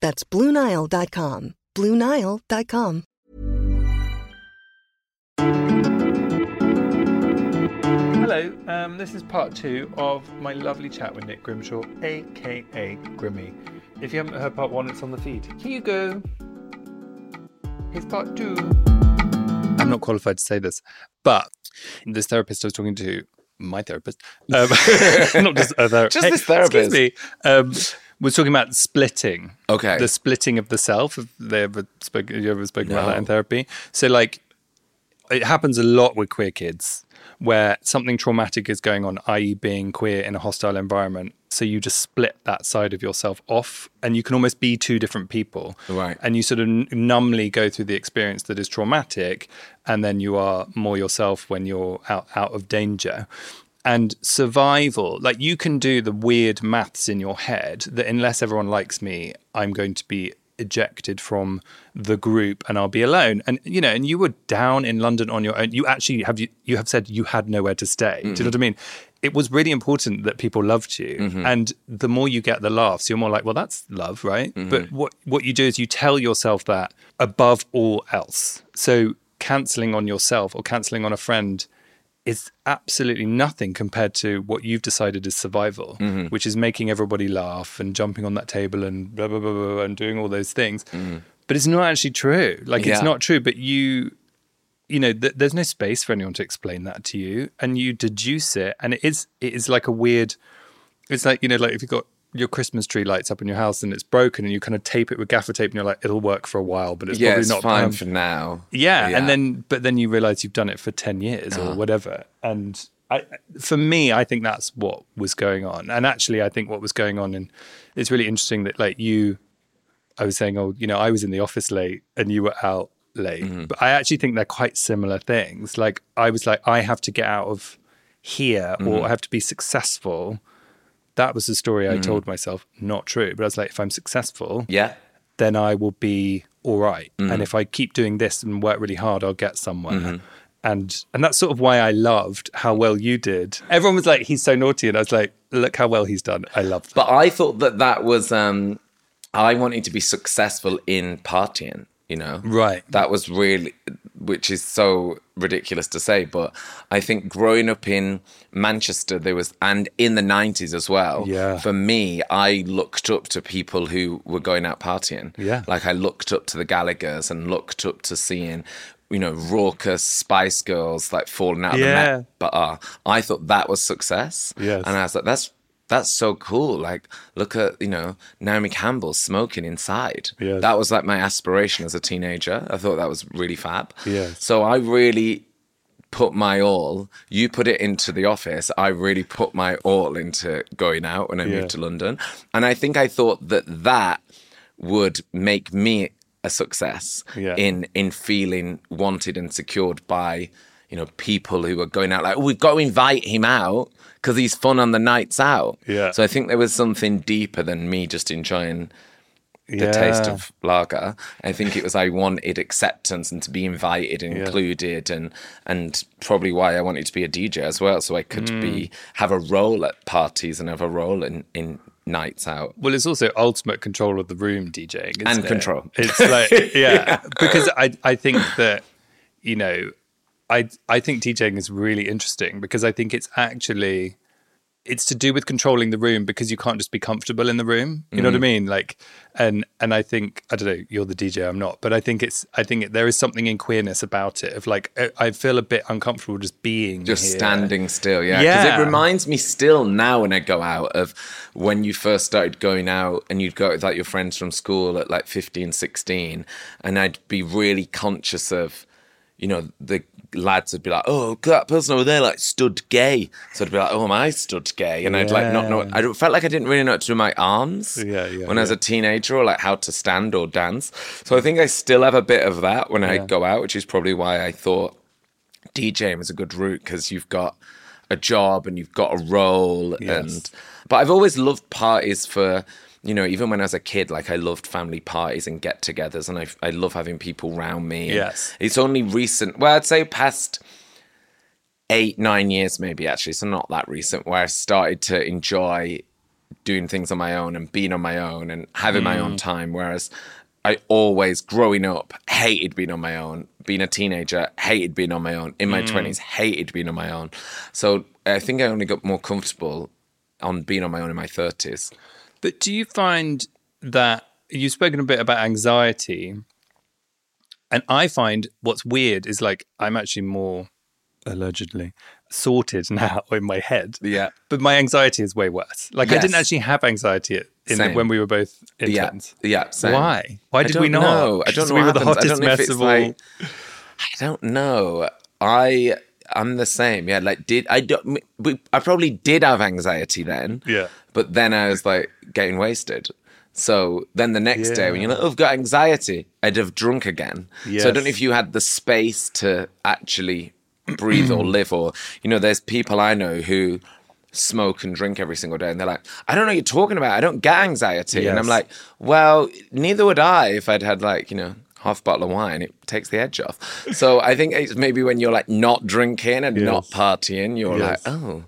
That's BlueNile.com. BlueNile.com. Hello, um, this is part two of my lovely chat with Nick Grimshaw, aka Grimmy. If you haven't heard part one, it's on the feed. Here you go. Here's part two. I'm not qualified to say this, but this therapist I was talking to, my therapist, um, not just a therapist, Just this therapist. Excuse me. Um, was talking about splitting. Okay. The splitting of the self. Have they ever spoken? Have you ever spoken about that in therapy? So, like, it happens a lot with queer kids where something traumatic is going on, i.e., being queer in a hostile environment. So you just split that side of yourself off, and you can almost be two different people. Right. And you sort of numbly go through the experience that is traumatic, and then you are more yourself when you're out, out of danger. And survival, like you can do the weird maths in your head that unless everyone likes me, I'm going to be ejected from the group and I'll be alone. And you know, and you were down in London on your own. You actually have you you have said you had nowhere to stay. Do you know what I mean? It was really important that people loved you. Mm-hmm. And the more you get the laughs, you're more like, well, that's love, right? Mm-hmm. But what what you do is you tell yourself that above all else. So cancelling on yourself or cancelling on a friend is absolutely nothing compared to what you've decided is survival, mm-hmm. which is making everybody laugh and jumping on that table and blah blah blah, blah and doing all those things. Mm-hmm. But it's not actually true. Like it's not true. But you, you know, th- there's no space for anyone to explain that to you, and you deduce it, and it is it is like a weird. It's like you know, like if you've got your Christmas tree lights up in your house and it's broken, and you kind of tape it with gaffer tape, and you're like, it'll work for a while, but it's yeah, probably it's not fine for now. yeah, Yeah. and then but then you realize you've done it for 10 years Uh-huh. or whatever. And I for me, I think that's what was going on. And actually I think what was going on and it's really interesting that like you I was saying, oh, you know, I was in the office late and you were out late. Mm-hmm. But I actually think they're quite similar things. Like I was like, I have to get out of here Mm-hmm. or I have to be successful. That was the story I told myself. Not true. But I was like, if I'm successful, Yeah. then I will be all right. Mm-hmm. And if I keep doing this and work really hard, I'll get somewhere. Mm-hmm. And and that's sort of why I loved how well you did. Everyone was like, he's so naughty, and I was like, look how well he's done. I love that. But I thought that that was, um, I wanted to be successful in partying, you know? Right. That was really, which is so ridiculous to say, but I think growing up in Manchester, there was, and in the 90s as well, Yeah. for me, I looked up to people who were going out partying. Yeah. Like I looked up to the Gallaghers and looked up to seeing, you know, raucous Spice Girls like falling out of the Yeah. Met bar. Uh, I thought that was success. Yes. And I was like, that's that's so cool. Like, look at, you know, Naomi Campbell smoking inside. Yes. That was like my aspiration as a teenager. I thought that was really fab. Yes. So I really put my all. You put it into the office. I really put my all into going out when I Yeah. moved to London. And I think I thought that that would make me a success Yeah. in in feeling wanted and secured by you know people who are going out like "Oh, we've got to invite him out because he's fun on the nights out Yeah. so i think there was something deeper than me just enjoying the taste of lager i think it was i wanted acceptance and to be invited and Yeah. included and and probably why i wanted to be a dj as well so i could Mm. be have a role at parties and have a role in in nights out. Well, it's also ultimate control of the room DJing isn't And it? control. It's like yeah, because I I think that you know I I think DJing is really interesting because I think it's actually it's to do with controlling the room because you can't just be comfortable in the room. You know what I mm. mean? Like, and and I think I don't know. You're the DJ, I'm not, but I think it's I think it, there is something in queerness about it. Of like, I- I feel a bit uncomfortable just being just here. standing still yeah because Yeah. it reminds me still now when i go out of when you first started going out and you'd go with like your friends from school at like 15 16 and i'd be really conscious of you know the lads would be like oh that person over there like stood gay. So i'd be like oh am i stood gay? And i'd like not know i felt like i didn't really know what to do with my arms Yeah, yeah, when i was a teenager or like how to stand or dance. So i think i still have a bit of that when i go out which is probably why i thought DJing was a good route because you've got a job and you've got a role Yes. and but I've always loved parties for you know even when I was a kid like I loved family parties and get-togethers and I I love having people round me. Yes. It's only recent well I'd say past 8 9 years maybe actually so not that recent where I started to enjoy doing things on my own and being on my own and having my own mm. time. Whereas I always, growing up, hated being on my own. Being a teenager, hated being on my own. In my mm. 20s, hated being on my own. So I think I only got more comfortable on being on my own in my 30s. But do you find that you've spoken a bit about anxiety? And I find what's weird is like I'm actually more allegedly sorted now in my head. Yeah. But my anxiety is way worse. Like I didn't actually have anxiety when we were both Yeah. interns. Yeah. same. Why? Why did we not? know. I don't know we were the happens. Hottest don't know if mess it's of all. like- I don't know. I I'm the same. Yeah, like did I don't we, I probably did have anxiety then. Yeah. But then I was like getting wasted. So then the next day when you're like, oh, I've got anxiety, I'd have drunk again. So I don't know if you had the space to actually breathe or live or you know, there's people I know who smoke and drink every single day and they're like, I don't know what you're talking about. I don't get anxiety. And I'm like, well, neither would I if I'd had like, you know, half bottle of wine. It takes the edge off. So I think it's maybe when you're like not drinking and not partying, you're Yes. like, oh,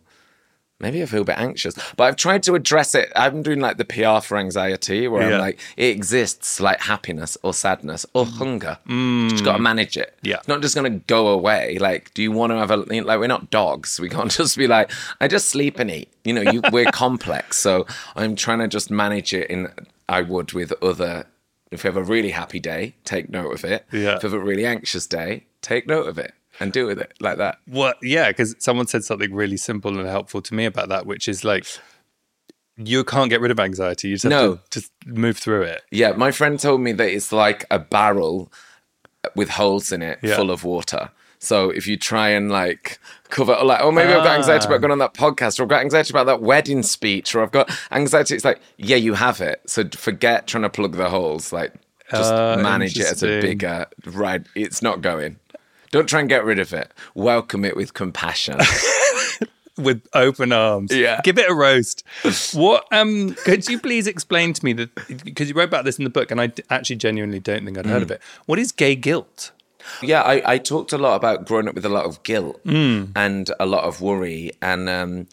maybe I feel a bit anxious. But I've tried to address it. I'm doing like the PR for anxiety where Yeah. I'm like, it exists like happiness or sadness or hunger. You just got to manage it. Mm. Yeah. It's not just going to go away. Like, do you want to have a, like, we're not dogs. We can't just be like, I just sleep and eat. You know, you, we're complex. So I'm trying to just manage it in, I would with other, if you have a really happy day, take note of it. Yeah. If you have a really anxious day, take note of it and deal with it like that. Well, yeah, because someone said something really simple and helpful to me about that, which is like you can't get rid of anxiety. You just have No. to just move through it. Yeah, my friend told me that it's like a barrel with holes in it Yeah. full of water. So if you try and like cover, like, oh, maybe I've got anxiety Ah. about going on that podcast, or I've got anxiety about that wedding speech, or I've got anxiety. It's like, yeah, you have it. So forget trying to plug the holes. Like, just Ah, manage it as a bigger right. It's not going. Don't try and get rid of it. Welcome it with compassion. with open arms. Yeah. Give it a roast. What um could you please explain to me that because you wrote about this in the book and I d- actually genuinely don't think I'd heard Mm. of it. What is gay guilt? Yeah, I, I talked a lot about growing up with a lot of guilt Mm. and a lot of worry. And um,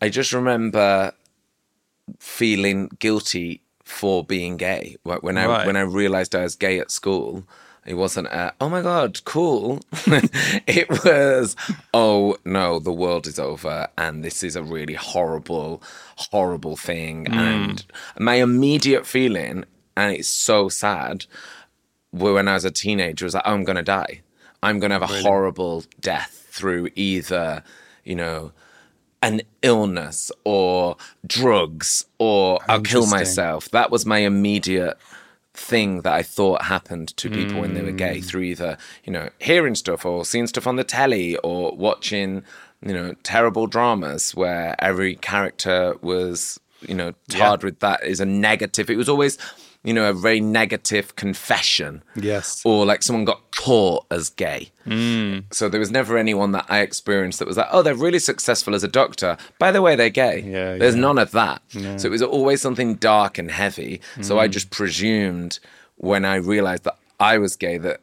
I just remember feeling guilty for being gay. When I Right. when I realized I was gay at school, it wasn't a, oh my God, cool. it was, oh no, the world is over and this is a really horrible, horrible thing. And my immediate feeling, and it's so sad, when I was a teenager was like, oh, I'm going to die. I'm going to have a horrible death through either, you know, an illness or drugs or I'll kill myself. That was my immediate thing that I thought happened to people when they were gay mm. through either, you know, hearing stuff or seeing stuff on the telly or watching, you know, terrible dramas where every character was, you know, tarred with that is a negative. It was always, you know, a very negative confession. Yes. Or like someone got caught as gay. Mm. So there was never anyone that I experienced that was like, oh, they're really successful as a doctor. By the way, they're gay. Yeah, There's yeah. none of that. So it was always something dark and heavy. So Mm. I just presumed when I realized that I was gay that,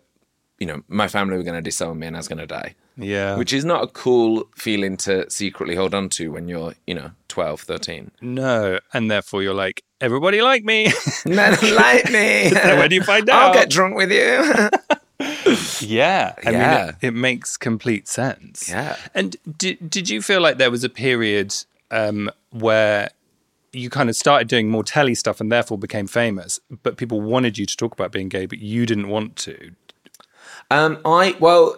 you know, my family were going to disown me and I was going to die. Yeah. Which is not a cool feeling to secretly hold on to when you're, you know, 12, 13. No. And therefore you're like, everybody like me. Men like me. So when do you find out, I'll get drunk with you. yeah. I Yeah. mean, it, it makes complete sense. Yeah. And did, did you feel like there was a period um, where you kind of started doing more telly stuff and therefore became famous, but people wanted you to talk about being gay, but you didn't want to? Um, I well,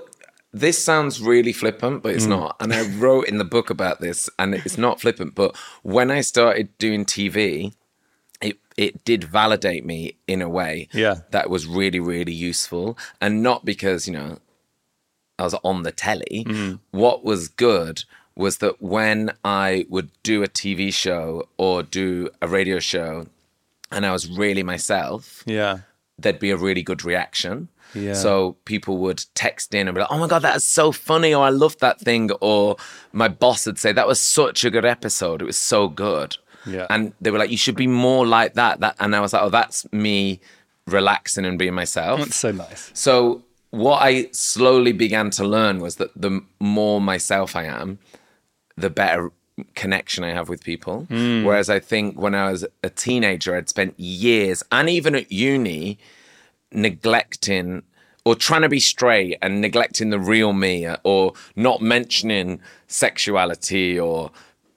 this sounds really flippant, but it's hmm. not. And I wrote in the book about this, and it's not flippant. But when I started doing TV, it it did validate me in a way. Yeah. that was really really useful, and not because you know I was on the telly. Hmm. What was good was that when I would do a TV show or do a radio show, and I was really myself Yeah. there'd be a really good reaction. Yeah. So people would text in and be like, "Oh my god, that is so funny!" or "I love that thing," or my boss would say, "That was such a good episode. It was so good." Yeah. And they were like, "You should be more like that." That, and I was like, "Oh, that's me relaxing and being myself." That's so nice. So what I slowly began to learn was that the more myself I am, the better connection I have with people. Hmm. Whereas I think when I was a teenager, I'd spent years and even at uni neglecting or trying to be straight and neglecting the real me or not mentioning sexuality or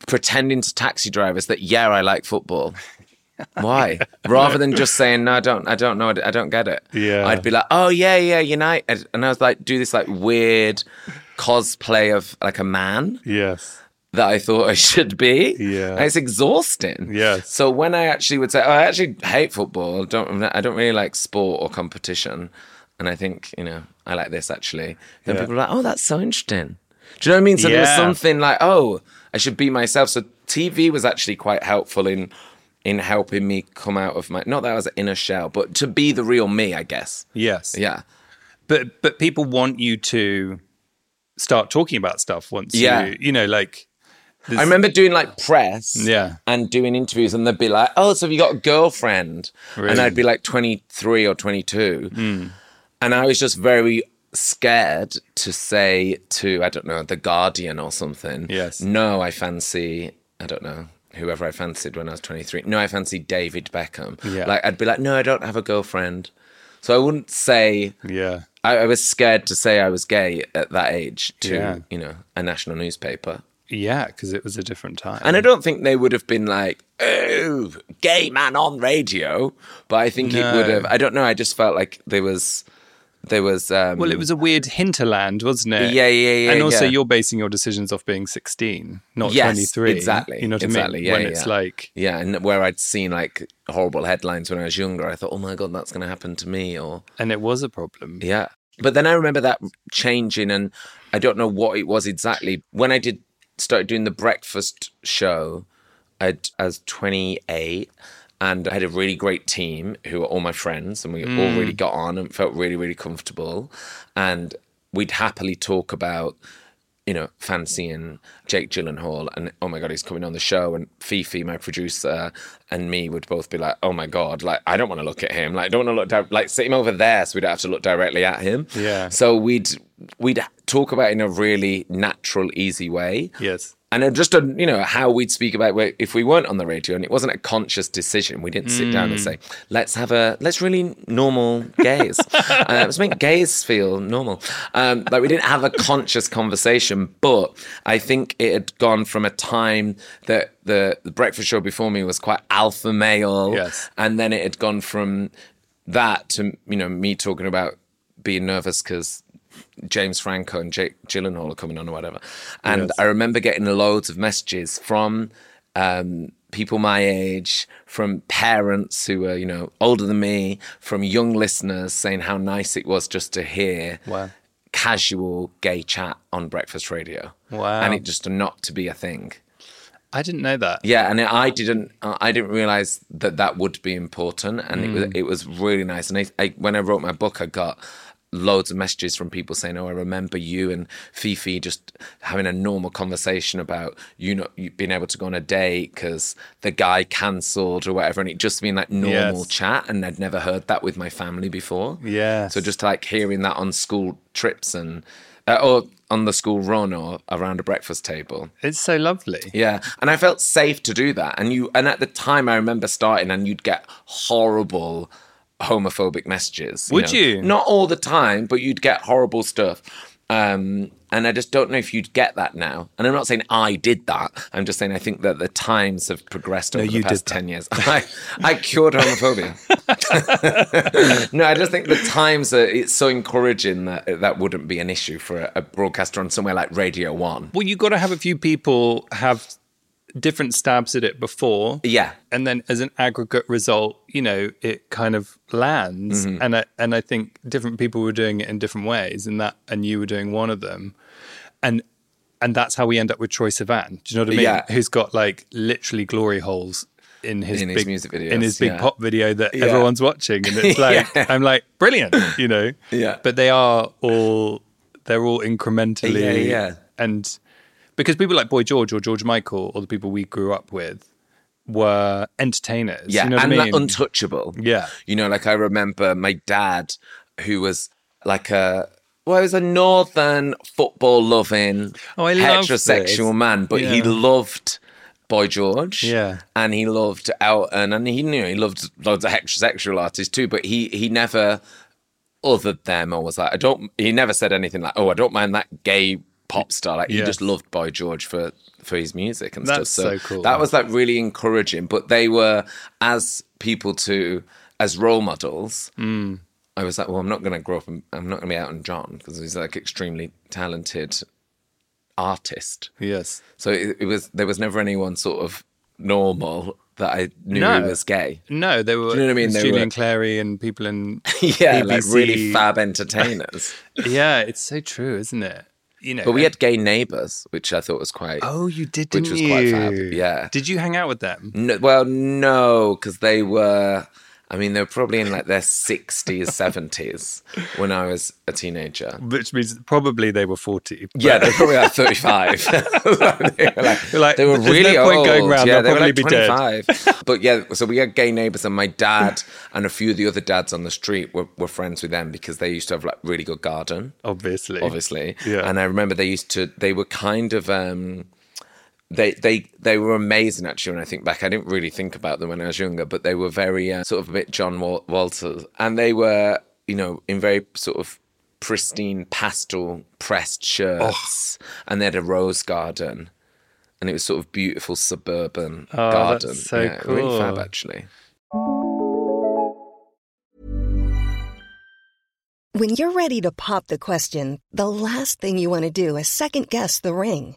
pretending to taxi drivers that yeah I like football. Why? Rather than just saying no, I don't, I don't know, I don't get it. Yeah. I'd be like, oh yeah, yeah, United, and I was like, do this like weird cosplay of like a man Yes. That I thought I should be. Yeah. And it's exhausting. Yeah. So when I actually would say, oh, I actually hate football. I don't I don't really like sport or competition, and I think you know I like this actually. Then Yeah. people are like, oh, that's so interesting. Do you know what I mean? So there was something like, oh, I should be myself. So TV was actually quite helpful in in helping me come out of my not that I was an inner shell, but to be the real me, I guess. Yes. Yeah. But but people want you to start talking about stuff once Yeah. you you know like I remember doing like press Yeah. and doing interviews, and they'd be like, Oh, so have you got a girlfriend? And I'd be like 23 or 22. Hmm. And I was just very scared to say to, I don't know, The Guardian or something. Yes. No, I fancy, I don't know. Whoever I fancied when I was 23. No, I fancy David Beckham. Yeah. Like, I'd be like, no, I don't have a girlfriend. So I wouldn't say, yeah. I, I was scared to say I was gay at that age to, Yeah. you know, a national newspaper. Yeah, because it was a different time. And I don't think they would have been like, oh, gay man on radio. But I think it would have, I don't know. I just felt like there was, there was, um, well, it was a weird hinterland, wasn't it? Yeah, yeah, yeah, And also, yeah. you're basing your decisions off being 16, not Yes, 23. exactly, You know what exactly, I mean? yeah, when yeah, it's like, yeah. And where I'd seen like horrible headlines when I was younger, I thought, oh my God, that's going to happen to me. Or, and it was a problem. yeah. But then I remember that changing, and I don't know what it was exactly. When I did started doing the breakfast show, I was 28 and I had a really great team who were all my friends, and we all hmm. really got on and felt really, really comfortable. And we'd happily talk about, you know, fancying Jake Gyllenhaal, and oh my god, he's coming on the show. And Fifi, my producer, and me would both be like, oh my god, like I don't want to look at him, like I don't want to look down, like sit him over there, so we don't have to look directly at him. Yeah. So we'd we'd talk about in a really natural, easy way. Yes. And just, uh, you know, how we'd speak about it if we weren't on the radio, and it wasn't a conscious decision. We didn't sit down and say, "Let's have a let's really normal gays, uh, let's make gays feel normal." Um, like we didn't have a conscious conversation, but I think it had gone from a time that the, the breakfast show before me was quite alpha male, Yes. and then it had gone from that to you know me talking about being nervous because James Franco and Jake Gyllenhaal are coming on or whatever. And Yes. I remember getting loads of messages from um, people my age, from parents who were, you know, older than me, from young listeners saying how nice it was just to hear Wow. casual gay chat on breakfast radio. Wow. And it just not to be a thing. I didn't know that. Yeah, and I didn't. I didn't realize that that would be important, and it Mm. was it was really nice. And I, I, when I wrote my book, I got loads of messages from people saying, "Oh, I remember you and Fifi just having a normal conversation about you not you being able to go on a date because the guy cancelled or whatever," and it just being like normal Yes. chat. And I'd never heard that with my family before. Yeah. So just like hearing that on school trips and uh, or on the school run or around a breakfast table. It's so lovely. Yeah, and I felt safe to do that. And you, and at the time, I remember starting, and you'd get horrible homophobic messages. Would know. you? Not all the time, but you'd get horrible stuff. Um, and I just don't know if you'd get that now. And I'm not saying I did that. I'm just saying I think that the times have progressed over you the past did ten years. I, I cured homophobia. no, I just think the times are it's so encouraging that that wouldn't be an issue for a, a broadcaster on somewhere like Radio One. Well, you've got to have a few people have different stabs at it before. Yeah. And then as an aggregate result, you know, it kind of lands. Mm-hmm. And I, and I think different people were doing it in different ways and that and you were doing one of them. And and that's how we end up with Troye Sivan. Do you know what I mean? Yeah. Who's got like literally glory holes in his In his big music video, in his big yeah. pop video that Yeah. everyone's watching, and it's like Yeah. I'm like brilliant, you know. Yeah. But they are all they're all incrementally Yeah, yeah. and because people like Boy George or George Michael or the people we grew up with were entertainers. Yeah, you know and I like mean? untouchable. Yeah. you know, like I remember my dad, who was like a well, he was a northern football loving Oh, heterosexual man, but he loved Boy George. Yeah. and he loved Elton, and he knew he loved loads of heterosexual artists too. But he he never othered them or was like, I don't. He never said anything like, oh, I don't mind that gay pop star. Like he just loved Boy George for for his music and That's stuff. so cool. That was like really encouraging. But they were as people to as role models. Mm. I was like, well, I'm not going to grow up. And, I'm not going to be Elton John because he's like extremely talented artist. yes. So it, it was there was never anyone sort of normal that I knew No. he was gay. No, they were you know what I mean? They Julian were- Clary and people in yeah, like really fab entertainers. Yeah, it's so true, isn't it? You know. but we had gay neighbours, which I thought was quite. Oh, you did, which was you? quite fab, yeah. Did you hang out with them? No, well, no, because they were. I mean, they were probably in like their sixties, seventies when I was a teenager. Which means probably they were forty. but- Yeah, they're probably like thirty-five. they were like, like, they were really no point old. going round, Yeah, they'll they were probably like be dead." twenty-five. but yeah, so we had gay neighbours, and my dad and a few of the other dads on the street were, were friends with them because they used to have like really good garden. obviously. obviously. Yeah. And I remember they used to they were kind of um they they they were amazing actually when I think back. I didn't really think about them when I was younger, but they were very uh, sort of a bit John Wal- Walters and they were, you know, in very sort of pristine pastel pressed shirts and they had a rose garden. And it was sort of beautiful suburban Oh, garden. that's so yeah, Really fab actually. When you're ready to pop the question, the last thing you want to do is second guess the ring.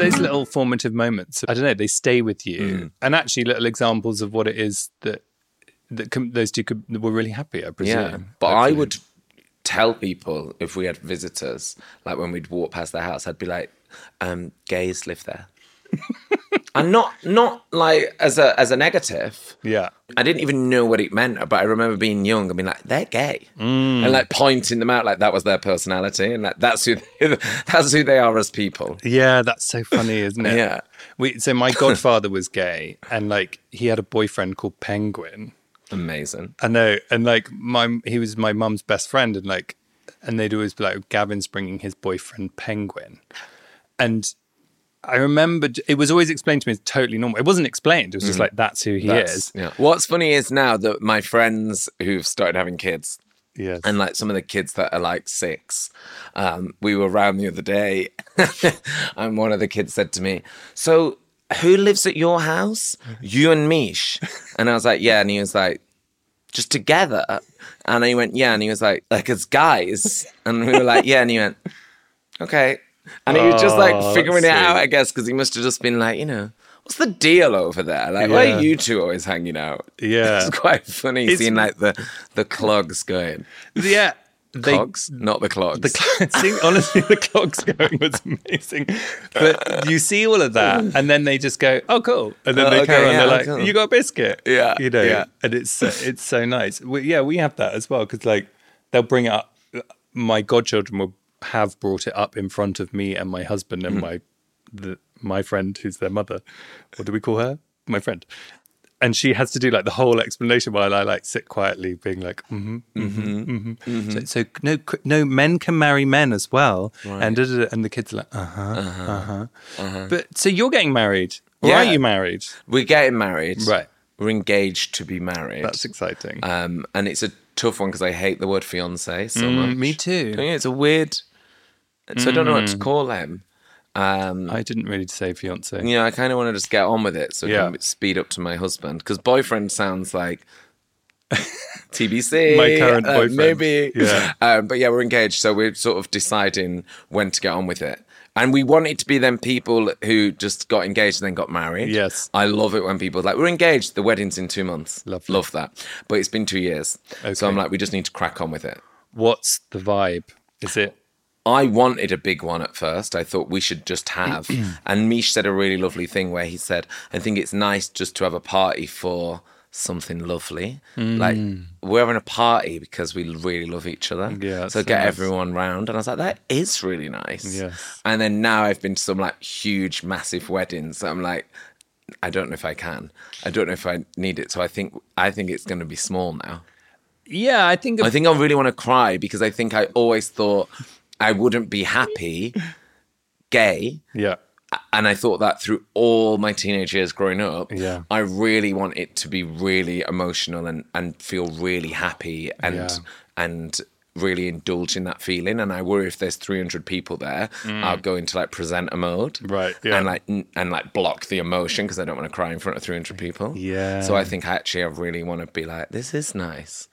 Those little formative moments i don't know they stay with you. Mm. and actually little examples of what it is that that com- those two could, were really happy i presume. Yeah, but I would tell people if we had visitors, like when we'd walk past their house, I'd be like, um, "Gays live there," and not not like as a as a negative. yeah I didn't even know what it meant, but I remember being young and being like, "They're gay," Mm. and like pointing them out like that was their personality, and like that's who that's who they are as people. yeah that's so funny isn't it Yeah. we so my godfather was gay and like he had a boyfriend called penguin Amazing. I know, and like my he was my mum's best friend, and like, and they'd always be like, Gavin's bringing his boyfriend Penguin, and I remember it was always explained to me as totally normal. It wasn't explained; it was just like that's who he That's- is. Yeah. What's funny is now that my friends who've started having kids, Yes. And like some of the kids that are like six, um, we were around the other day, and one of the kids said to me, "So who lives at your house? You and Mish?" And I was like, "Yeah," and he was like, "Just together?" And he went, "Yeah," and he was like, "Like as guys?" And we were like, "Yeah," and he went, "Okay." And he was just like Oh, figuring it that's out. I guess, because he must have just been like, you know, what's the deal over there? Like, why are you two always hanging out? Yeah. It's quite funny It's- seeing like the the clogs going. yeah. They, Clogs, not the clogs. The cl- honestly, the clogs going was amazing. But you see all of that, and then they just go, "Oh, cool," and then Oh, they okay, carry on. yeah, They're like, cool. "You got a biscuit?" Yeah, you know. yeah. And it's so, it's so nice. We, yeah, we have that as well because like they'll bring it up. My godchildren will have brought it up in front of me and my husband and my the, my friend who's their mother. What do we call her? My friend. And she has to do like the whole explanation while I like sit quietly, being like, mm-hmm, mm-hmm, mm-hmm. So, so no, no, men can marry men as well, and da, da, da, and the kids are like, uh huh, uh huh. But so you're getting married, or are you married? We're getting married. Right. We're engaged to be married. That's exciting. um, and it's a tough one because I hate the word fiance so Mm, much. me too. Don't? It's a weird. So I don't know what to call him. Um, I didn't really say fiance. you know, I kind of want to just get on with it so I Yeah. can speed up to my husband because boyfriend sounds like TBC. My current uh, boyfriend. maybe. Yeah. Um, but yeah, we're engaged, so we're sort of deciding when to get on with it. And we want it to be them people who just got engaged and then got married. Yes. I love it when people are like, we're engaged, the wedding's in two months. Lovely. Love that. But it's been two years. So I'm like, we just need to crack on with it. What's the vibe? Is it? I wanted a big one at first. I thought we should just have. and Mish said a really lovely thing where he said, I think it's nice just to have a party for something lovely. Like mm. we're having a party because we really love each other. Yeah, So get nice. everyone round. And I was like, that is really nice. Yes. And then now I've been to some like huge, massive weddings. I'm like, I don't know if I can. I don't know if I need it. So I think I think it's gonna be small now. Yeah, I think. I think I really want to cry because I think I always thought I wouldn't be happy gay. yeah, And I thought that through all my teenage years growing up, Yeah. I really want it to be really emotional and, and feel really happy and Yeah. and really indulge in that feeling. And I worry if there's 300 people there, I'll go into like presenter mode, Mm. Right, yeah. and like and like block the emotion because I don't want to cry in front of 300 people. Yeah. So I think I actually I really want to be like, this is nice.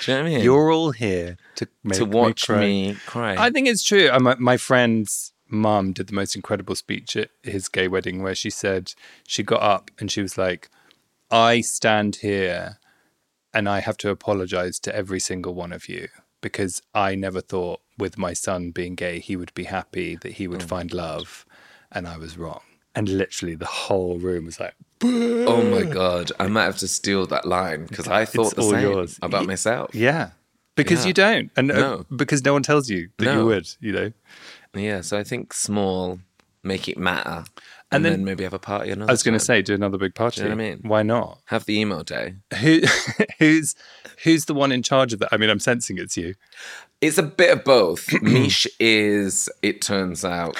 Do you know what I mean? you're all here to make to watch me. cry. me cry. I think it's true. Uh, My, my friend's mum did the most incredible speech at his gay wedding where she said she got up and she was like, I stand here and I have to apologize to every single one of you because I never thought with my son being gay, he would be happy, that he would Mm. find love. And I was wrong. And literally the whole room was like, oh my god, I might have to steal that line because I thought the all same yours. about myself. yeah. Because Yeah. you don't. And uh, because no one tells you that you would, you know? Yeah, so I think small, make it matter, and, And then, then- maybe have a party another. I was going to say, do another big party. you know what I mean? Why not? have the emo day. Who, who's, who's the one in charge of that? I mean, I'm sensing it's you. It's a bit of both. Mish is, it turns out,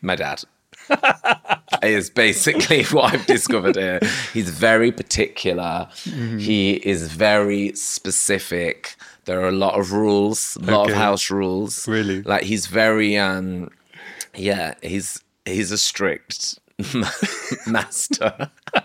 my dad. is basically what I've discovered here. He's very particular. Mm-hmm. He is very specific. There are a lot of rules, a lot Okay. of house rules. Really? Like he's very um yeah, he's he's a strict master.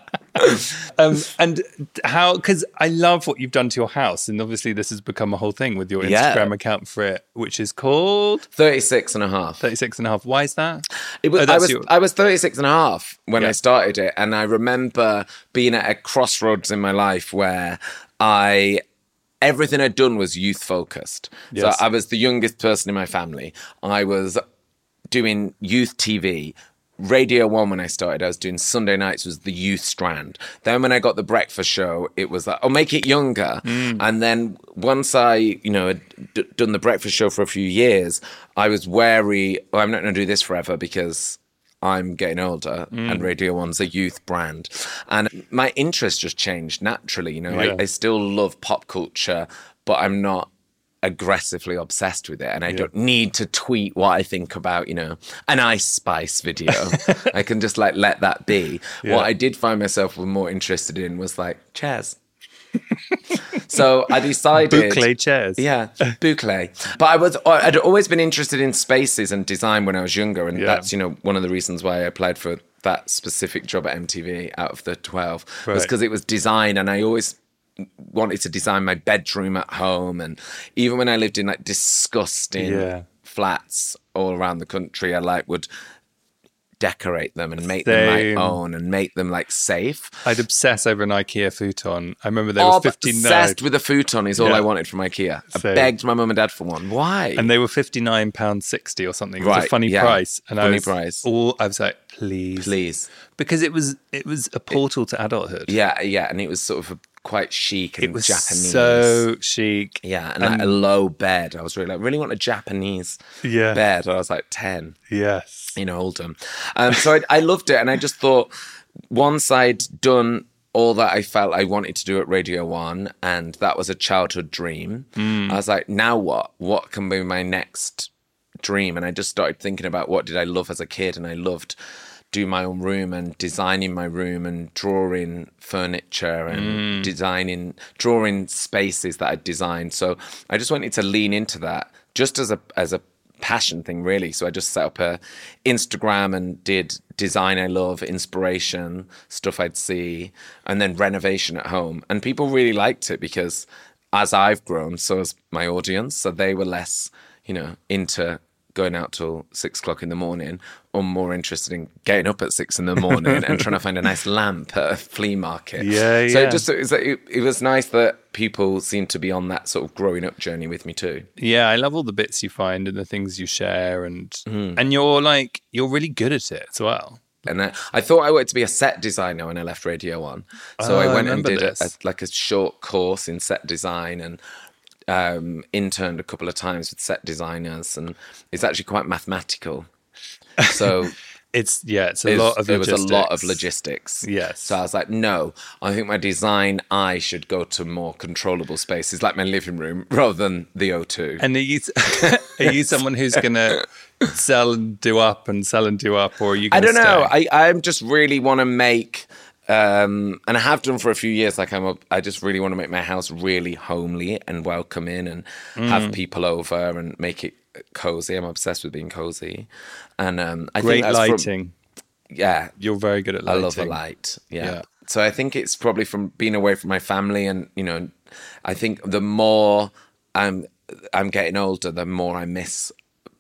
Um, and how? Because I love what you've done to your house, and obviously this has become a whole thing with your Yeah. Instagram account for it, which is called 36 and a half. 36 and a half. Why is that? It was, Oh, I was your- I was 36 and a half when Yeah. I started it and I remember being at a crossroads in my life where I everything I'd done was youth focused. Yes. So I was the youngest person in my family. I was doing youth TV. Radio One when I started, I was doing Sunday nights was the youth strand. Then when I got the breakfast show, it was like, oh, make it younger. Mm. And then once I, you know, had d- done the breakfast show for a few years, I was wary. Well, I'm not going to do this forever because I'm getting older, and mm. Radio One's a youth brand, and my interest just changed naturally. You know, Yeah. I, I still love pop culture, but I'm not aggressively obsessed with it and I don't need to tweet what I think about, you know, an Ice Spice video. I can just like let that be. Yeah. What I did find myself more interested in was like chairs. so I decided. Boucle chairs. Yeah, boucle. But I was uh, I'd always been interested in spaces and design when I was younger, and Yeah. that's you know one of the reasons why I applied for that specific job at MTV out of the twelve was because it was design, and I always wanted to design my bedroom at home, and even when I lived in like disgusting Yeah. flats all around the country, I like would decorate them and make them my own and make them like safe. I'd obsess over an IKEA futon. I remember they were Oh, 59 obsessed with a futon is all Yeah. I wanted from IKEA. I Same. begged my mum and dad for one. Why? and they were 59 pounds 60 or something. It was a Right, funny yeah. price and I Funny was price. all I was like please Please. because it was it was a portal to adulthood. Yeah, yeah, and it was sort of quite chic and It was Japanese. so chic. yeah, and, like a low bed. I was really like, really want a Japanese Yeah. bed. I was like ten Yes. in Oldham, um, so I, I loved it, and I just thought once I'd done all that I felt I wanted to do at Radio One, and that was a childhood dream. I was like, now what? What can be my next dream? And I just started thinking about what did I love as a kid, and I loved do my own room and designing my room and drawing furniture and mm. designing drawing spaces that I'd designed. So I just wanted to lean into that just as a as a passion thing really. So I just set up a Instagram and did design I love, inspiration, stuff I'd see, and then renovation at home. And people really liked it because as I've grown, so has my audience. So they were less, you know, into going out till six o'clock in the morning or more interested in getting up at six in the morning and trying to find a nice lamp at a flea market. Yeah, So yeah. it just it, was- it, was nice that people seemed to be on that sort of growing up journey with me too. Yeah, I love all the bits you find and the things you share and Mm. and you're like you're really good at it as well. And I, I thought I wanted to be a set designer when I left Radio One. So Oh, I I went and did a, a, like a short course in set design and um, interned a couple of times with set designers. And it's actually quite mathematical. So It's yeah, it's a it's- lot of there was logistics. a lot of logistics. Yes. So I was like, no, I think my design eye should go to more controllable spaces like my living room rather than the O2. And are you are you someone who's gonna sell and do up and sell and do up, or are you? I don't know. stay? I I just really want to make, um, and I have done for a few years. Like I'm, a, I just really want to make my house really homely and welcoming, and Mm. have people over and make it cozy. I'm obsessed with being cozy, and um, I Great think that's from- lighting. yeah, You're very good at I lighting. love the light. Yeah. Yeah. So I think it's probably from being away from my family, and you know, I think the more I'm I'm getting older, the more I miss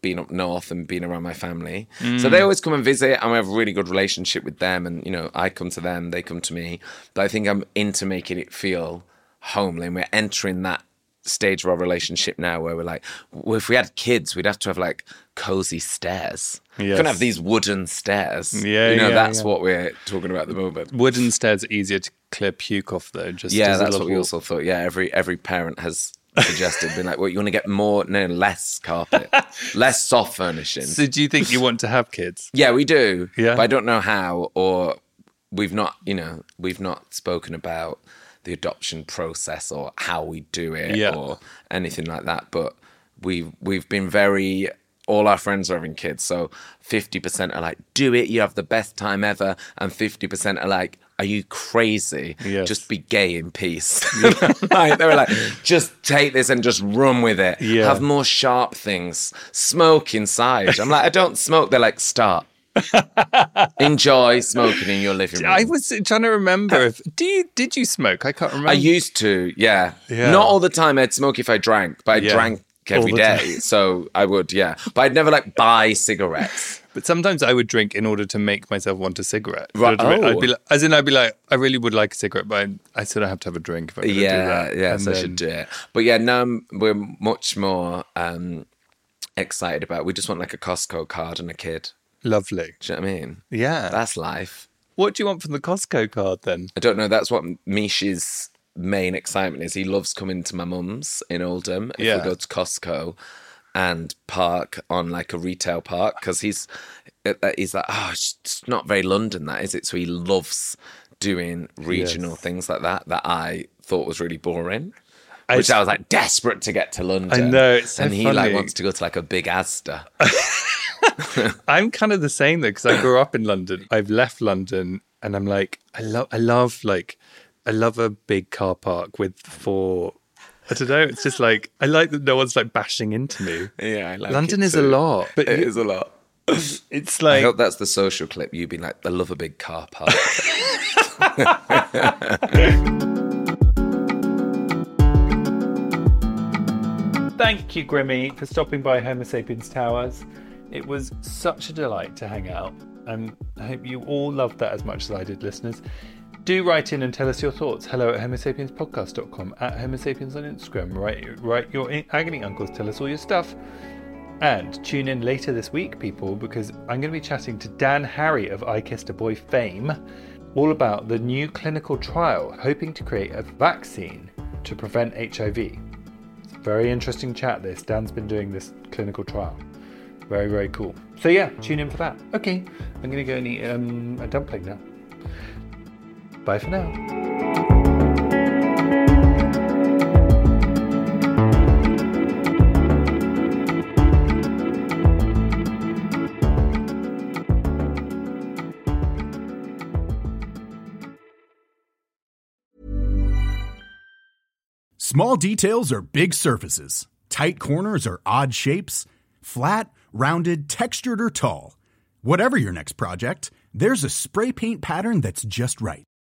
being up north and being around my family. So Mm. they always come and visit, and we have a really good relationship with them. And you know, I come to them, they come to me. But I think I'm into making it feel homely, and we're entering that stage of our relationship now where we're like, well, if we had kids, we'd have to have like cozy stairs. We Yes. couldn't have these wooden stairs. Yeah, you know, yeah, that's yeah. what we're talking about at the moment. Wooden stairs are easier to clear puke off, though. Just Yeah, that's what we also thought. Yeah, every every parent has suggested, been like, well, you want to get more, no, less carpet, less soft furnishings. So, do you think you want to have kids? yeah, we do. Yeah. but I don't know how, or we've not, you know, we've not spoken about the adoption process or how we do it Yeah. or anything like that. But we've we've been very. All our friends are having kids, so fifty percent are like, "Do it, you have the best time ever," and fifty percent are like, "Are you crazy? Yes. Just be gay in peace." like, they were like, "Just take this and just run with it. Yeah. Have more sharp things. Smoke inside." I'm like, "I don't smoke." They're like, "Start." Enjoy smoking in your living room. I was trying to remember if do you did you smoke? I can't remember. I used to, yeah. Yeah. Not all the time. I'd smoke if I drank, but I Yeah. drank every day. So I would, yeah. But I'd never like buy cigarettes. But sometimes I would drink in order to make myself want a cigarette. Right, Do you know what I mean? oh. I'd be like, as in, I'd be like, I really would like a cigarette, but I, I sort of have to have a drink. If I'm yeah, that. yeah. So I should do it. But yeah, now I'm- we're much more um, excited about. We just want like a Costco card and a kid. Lovely. Do you know what I mean? Yeah. That's life. what do you want from the Costco card then? I don't know. That's what Mish's main excitement is. He loves coming to my mum's in Oldham. If Yeah. we go to Costco and park on like a retail park because he's uh, he's like, oh, it's not very London, that is it? So he loves doing regional Yes. things like that that I thought was really boring. I Which I was like desperate to get to London. I know, it's so and he funny. like wants to go to like a big Asda. I'm kind of the same though because I grew up in London. I've left London and I'm like, I love, I love like I love a big car park with four. I don't know. It's just like I like that no one's like bashing into me. Yeah, I like London it is a lot, but It you- is a lot. it's like I like hope that's the social clip. You being like, I love a big car park. Thank you, Grimmy, for stopping by Homo sapiens Towers. It was such a delight to hang out, and I hope you all loved that as much as I did, listeners. Do write in and tell us your thoughts. Hello at homosapienspodcast.com, at Homo sapiens on Instagram. Write, write your agony uncles, tell us all your stuff. And tune in later this week, people, because I'm going to be chatting to Dan Harry of I Kissed a Boy fame all about the new clinical trial hoping to create a vaccine to prevent HIV. It's a very interesting chat, this. Dan's been doing this clinical trial. Very, very cool. So, yeah, tune in for that. Okay, I'm going to go and eat um, a dumpling now. Bye for now. Small details are big surfaces. Tight corners are odd shapes. Flat, rounded, textured, or tall. Whatever your next project, there's a spray paint pattern that's just right.